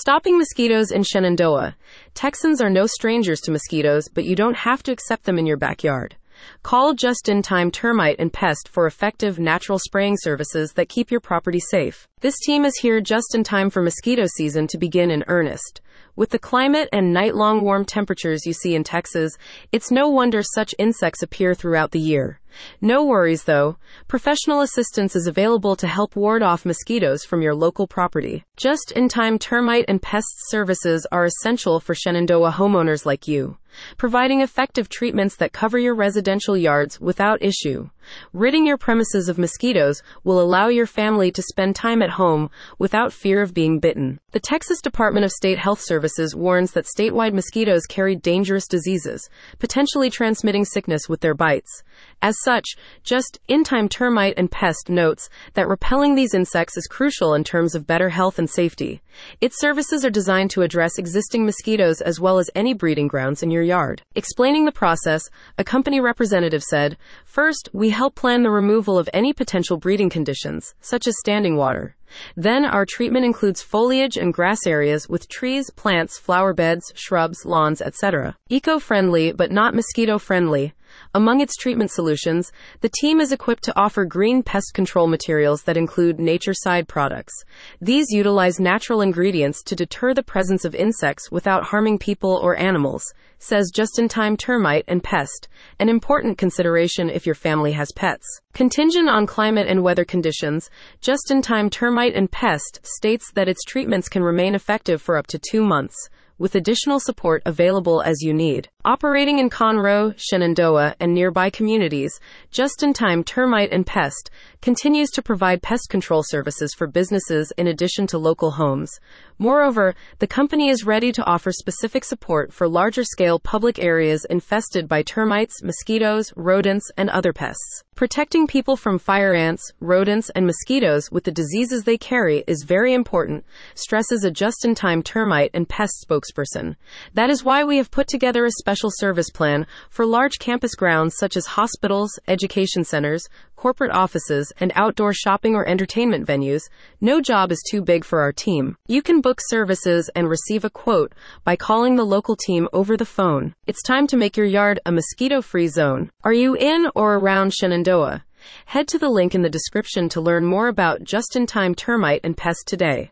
Stopping mosquitoes in Shenandoah. Texans are no strangers to mosquitoes, but you don't have to accept them in your backyard. Call Just in Time Termite and Pest for effective natural spraying services that keep your property safe. This team is here just in time for mosquito season to begin in earnest. With the climate and night long warm temperatures you see in Texas, it's no wonder such insects appear throughout the year. No worries though. Professional assistance is available to help ward off mosquitoes from your local property. Just in time termite and pest services are essential for Shenandoah homeowners like you, providing effective treatments that cover your residential yards without issue. Ridding your premises of mosquitoes will allow your family to spend time at home without fear of being bitten. The Texas Department of State Health Services warns that statewide mosquitoes carry dangerous diseases, potentially transmitting sickness with their bites. As such, just in time termite and pest notes that repelling these insects is crucial in terms of better health and safety. Its services are designed to address existing mosquitoes as well as any breeding grounds in your yard. Explaining the process, a company representative said, First, we help plan the removal of any potential breeding conditions, such as standing water. Then our treatment includes foliage and grass areas with trees, plants, flower beds, shrubs, lawns, etc. Eco-friendly but not mosquito-friendly. Among its treatment solutions, the team is equipped to offer green pest control materials that include NatureCide products. These utilize natural ingredients to deter the presence of insects without harming people or animals, says just-in-time termite and pest, an important consideration if your family has pets. Contingent on climate and weather conditions, just-in-time termite and pest states that its treatments can remain effective for up to two months with additional support available as you need. Operating in Conroe, Shenandoah, and nearby communities, Just in Time Termite and Pest continues to provide pest control services for businesses in addition to local homes. Moreover, the company is ready to offer specific support for larger scale public areas infested by termites, mosquitoes, rodents, and other pests. Protecting people from fire ants, rodents, and mosquitoes with the diseases they carry is very important, stresses a just in time termite and pest spokesperson. That is why we have put together a special service plan for large campus grounds such as hospitals, education centers, corporate offices, and outdoor shopping or entertainment venues. No job is too big for our team. You can book services and receive a quote by calling the local team over the phone. It's time to make your yard a mosquito free zone. Are you in or around Shenandoah? Head to the link in the description to learn more about just in time termite and pest today.